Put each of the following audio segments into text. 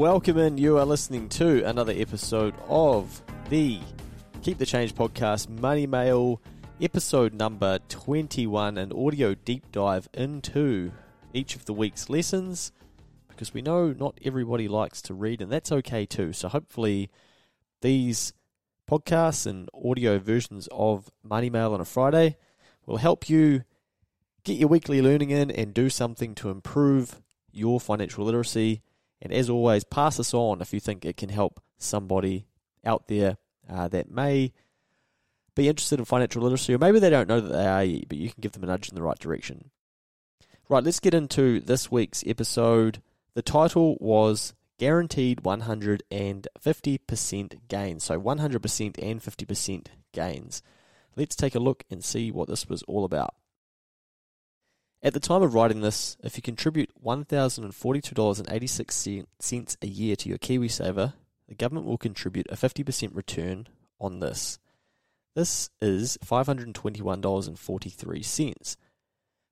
welcome in. You are listening to another episode of the Keep the Change podcast, Money Mail, episode number 21, an audio deep dive into each of the week's lessons because we know not everybody likes to read, and that's okay too. So, hopefully, these podcasts and audio versions of Money Mail on a Friday will help you get your weekly learning in and do something to improve your financial literacy. And as always, pass this on if you think it can help somebody out there uh, that may be interested in financial literacy, or maybe they don't know that they are, but you can give them a nudge in the right direction. Right, let's get into this week's episode. The title was Guaranteed 150% gains. So 100% and 50% gains. Let's take a look and see what this was all about. At the time of writing this, if you contribute $1,042.86 a year to your KiwiSaver, the government will contribute a 50% return on this. This is $521.43.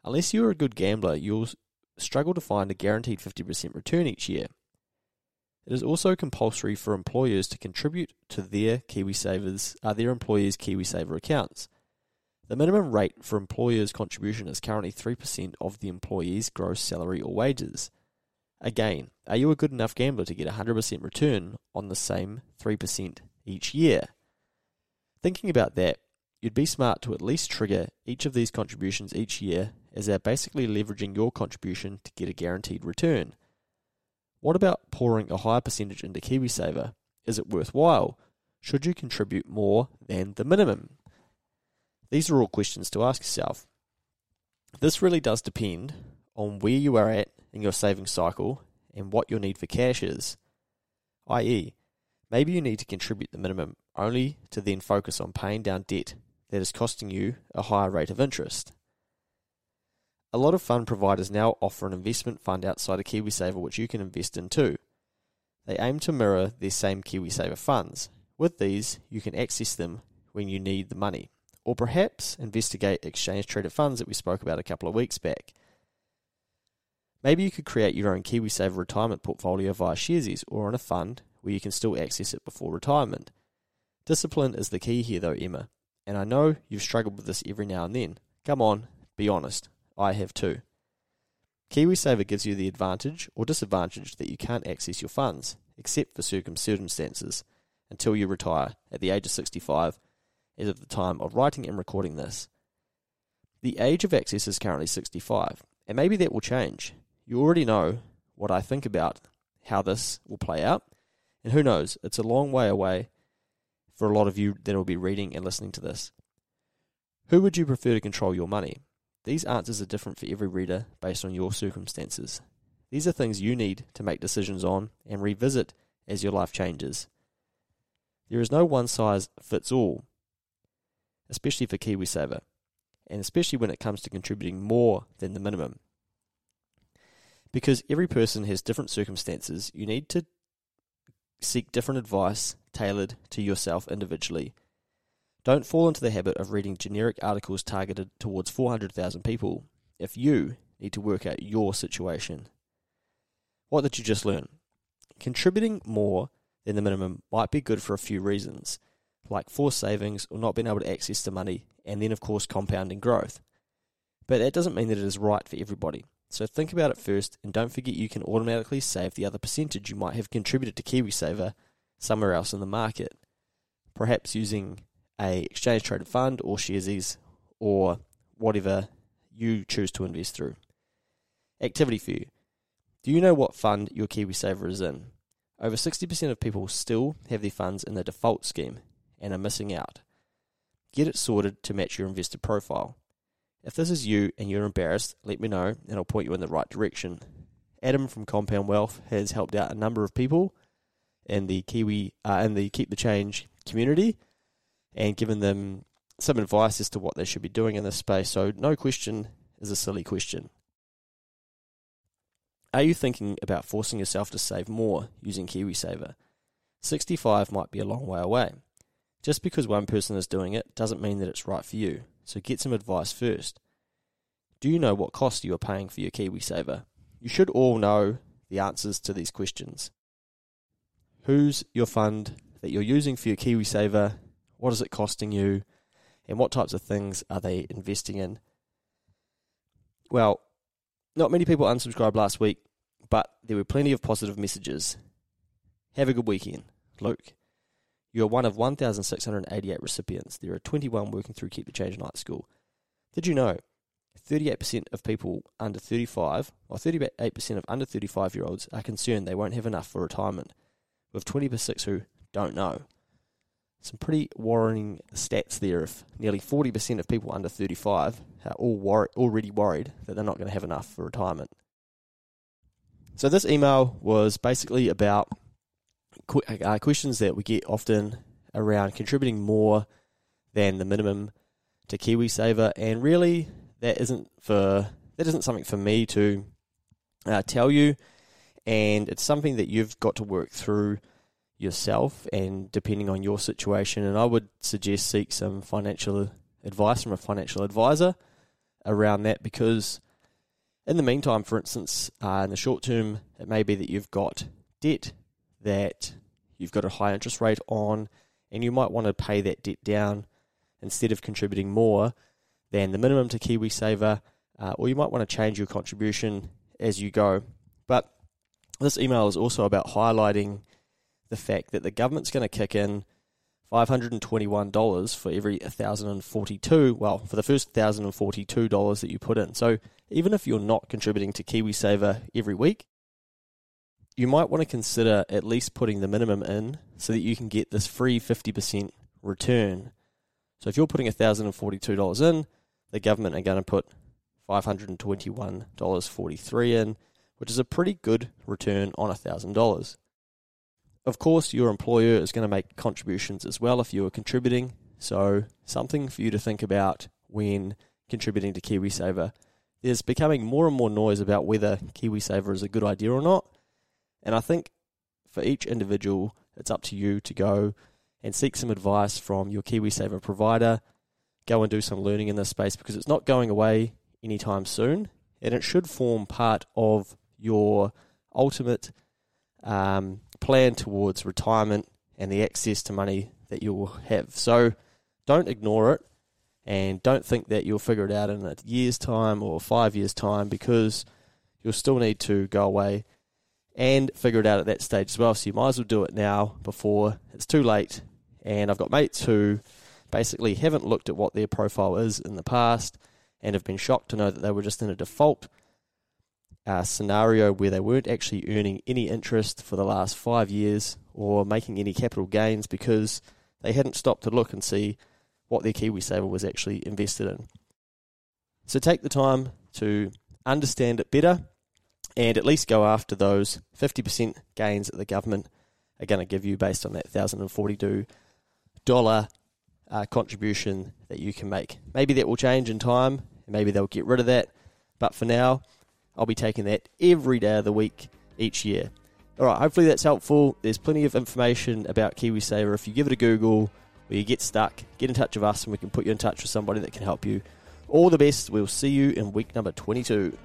Unless you're a good gambler, you'll struggle to find a guaranteed 50% return each year. It is also compulsory for employers to contribute to their KiwiSavers, uh, their employees' KiwiSaver accounts. The minimum rate for employers' contribution is currently 3% of the employee's gross salary or wages. Again, are you a good enough gambler to get a 100% return on the same 3% each year? Thinking about that, you'd be smart to at least trigger each of these contributions each year as they're basically leveraging your contribution to get a guaranteed return. What about pouring a higher percentage into KiwiSaver? Is it worthwhile? Should you contribute more than the minimum? These are all questions to ask yourself. This really does depend on where you are at in your saving cycle and what your need for cash is. I.e., maybe you need to contribute the minimum only to then focus on paying down debt that is costing you a higher rate of interest. A lot of fund providers now offer an investment fund outside of KiwiSaver which you can invest in too. They aim to mirror their same KiwiSaver funds. With these, you can access them when you need the money or perhaps investigate exchange traded funds that we spoke about a couple of weeks back. Maybe you could create your own KiwiSaver retirement portfolio via Sharesies or in a fund where you can still access it before retirement. Discipline is the key here, though, Emma, and I know you've struggled with this every now and then. Come on, be honest. I have too. KiwiSaver gives you the advantage or disadvantage that you can't access your funds, except for circumstances, until you retire at the age of 65 as of the time of writing and recording this. The age of access is currently 65, and maybe that will change. You already know what I think about how this will play out, and who knows, it's a long way away for a lot of you that will be reading and listening to this. Who would you prefer to control your money? These answers are different for every reader based on your circumstances. These are things you need to make decisions on and revisit as your life changes. There is no one size fits all especially for KiwiSaver, and especially when it comes to contributing more than the minimum. Because every person has different circumstances, you need to seek different advice tailored to yourself individually. Don't fall into the habit of reading generic articles targeted towards 400,000 people if you need to work out your situation. What did you just learn? Contributing more than the minimum might be good for a few reasons like forced savings or not being able to access the money, and then, of course, compounding growth. But that doesn't mean that it is right for everybody. So think about it first, and don't forget you can automatically save the other percentage you might have contributed to KiwiSaver somewhere else in the market. Perhaps using a exchange traded fund or Sharesies or whatever you choose to invest through. Activity for you. Do you know what fund your KiwiSaver is in? Over 60% of people still have their funds in the default scheme, and are missing out. Get it sorted to match your investor profile. If this is you and you're embarrassed, let me know and I'll point you in the right direction. Adam from Compound Wealth has helped out a number of people in the Kiwi uh, in the Keep the Change community and given them some advice as to what they should be doing in this space. So no question is a silly question. Are you thinking about forcing yourself to save more using KiwiSaver? 65 might be a long way away. Just because one person is doing it doesn't mean that it's right for you, so get some advice first. Do you know what cost you are paying for your KiwiSaver? You should all know the answers to these questions. who's your fund that you're using for your KiwiSaver, what is it costing you, and what types of things are they investing in. Well, not many people unsubscribed last week, but there were plenty of positive messages. Have a good weekend, Luke. You are one of 1,688 recipients. There are 21 working through Keep the Change Night School. Did you know 38% of people under 35, or 38% of under 35 year olds, are concerned they won't have enough for retirement, with 20% who don't know. Some pretty worrying stats there. If nearly 40% of people under 35 are all wor- already worried that they're not going to have enough for retirement. So, this email was basically about qu- uh, questions that we get often around contributing more than the minimum to KiwiSaver, and really that isn't for that isn't something for me to uh, tell you, and it's something that you've got to work through yourself, and depending on your situation, and I would suggest seek some financial advice from a financial advisor around that because. In the meantime, for instance, uh, in the short term, it may be that you've got debt that you've got a high interest rate on, and you might want to pay that debt down instead of contributing more than the minimum to KiwiSaver, uh, or you might want to change your contribution as you go. But this email is also about highlighting the fact that the government's going to kick in $521 for every 1042 well, for the first $1,042 that you put in. So even if you're not contributing to KiwiSaver every week, you might want to consider at least putting the minimum in so that you can get this free 50% return. So if you're putting $1,042 in, the government are going to put $521.43 in, which is a pretty good return on $1,000. Of course, your employer is going to make contributions as well if you are contributing, so something for you to think about when contributing to KiwiSaver. There's becoming more and more noise about whether KiwiSaver is a good idea or not, and I think for each individual, it's up to you to go and seek some advice from your KiwiSaver provider. Go and do some learning in this space because it's not going away anytime soon, and it should form part of your ultimate um, plan towards retirement and the access to money that you will have. So don't ignore it and don't think that you'll figure it out in a year's time or five years' time because you'll still need to go away and figure it out at that stage as well. So you might as well do it now before it's too late. And I've got mates who basically haven't looked at what their profile is in the past and have been shocked to know that they were just in a default uh, scenario where they weren't actually earning any interest for the last five years or making any capital gains because they hadn't stopped to look and see what their KiwiSaver was actually invested in. So take the time to understand it better and at least go after those 50% gains that the government are going to give you based on that $1,042 uh, contribution that you can make. Maybe that will change in time, maybe they'll get rid of that, but for now, I'll be taking that every day of the week each year. All right, hopefully that's helpful. There's plenty of information about KiwiSaver. If you give it a Google or you get stuck, get in touch with us and we can put you in touch with somebody that can help you. All the best. We'll see you in week number 22.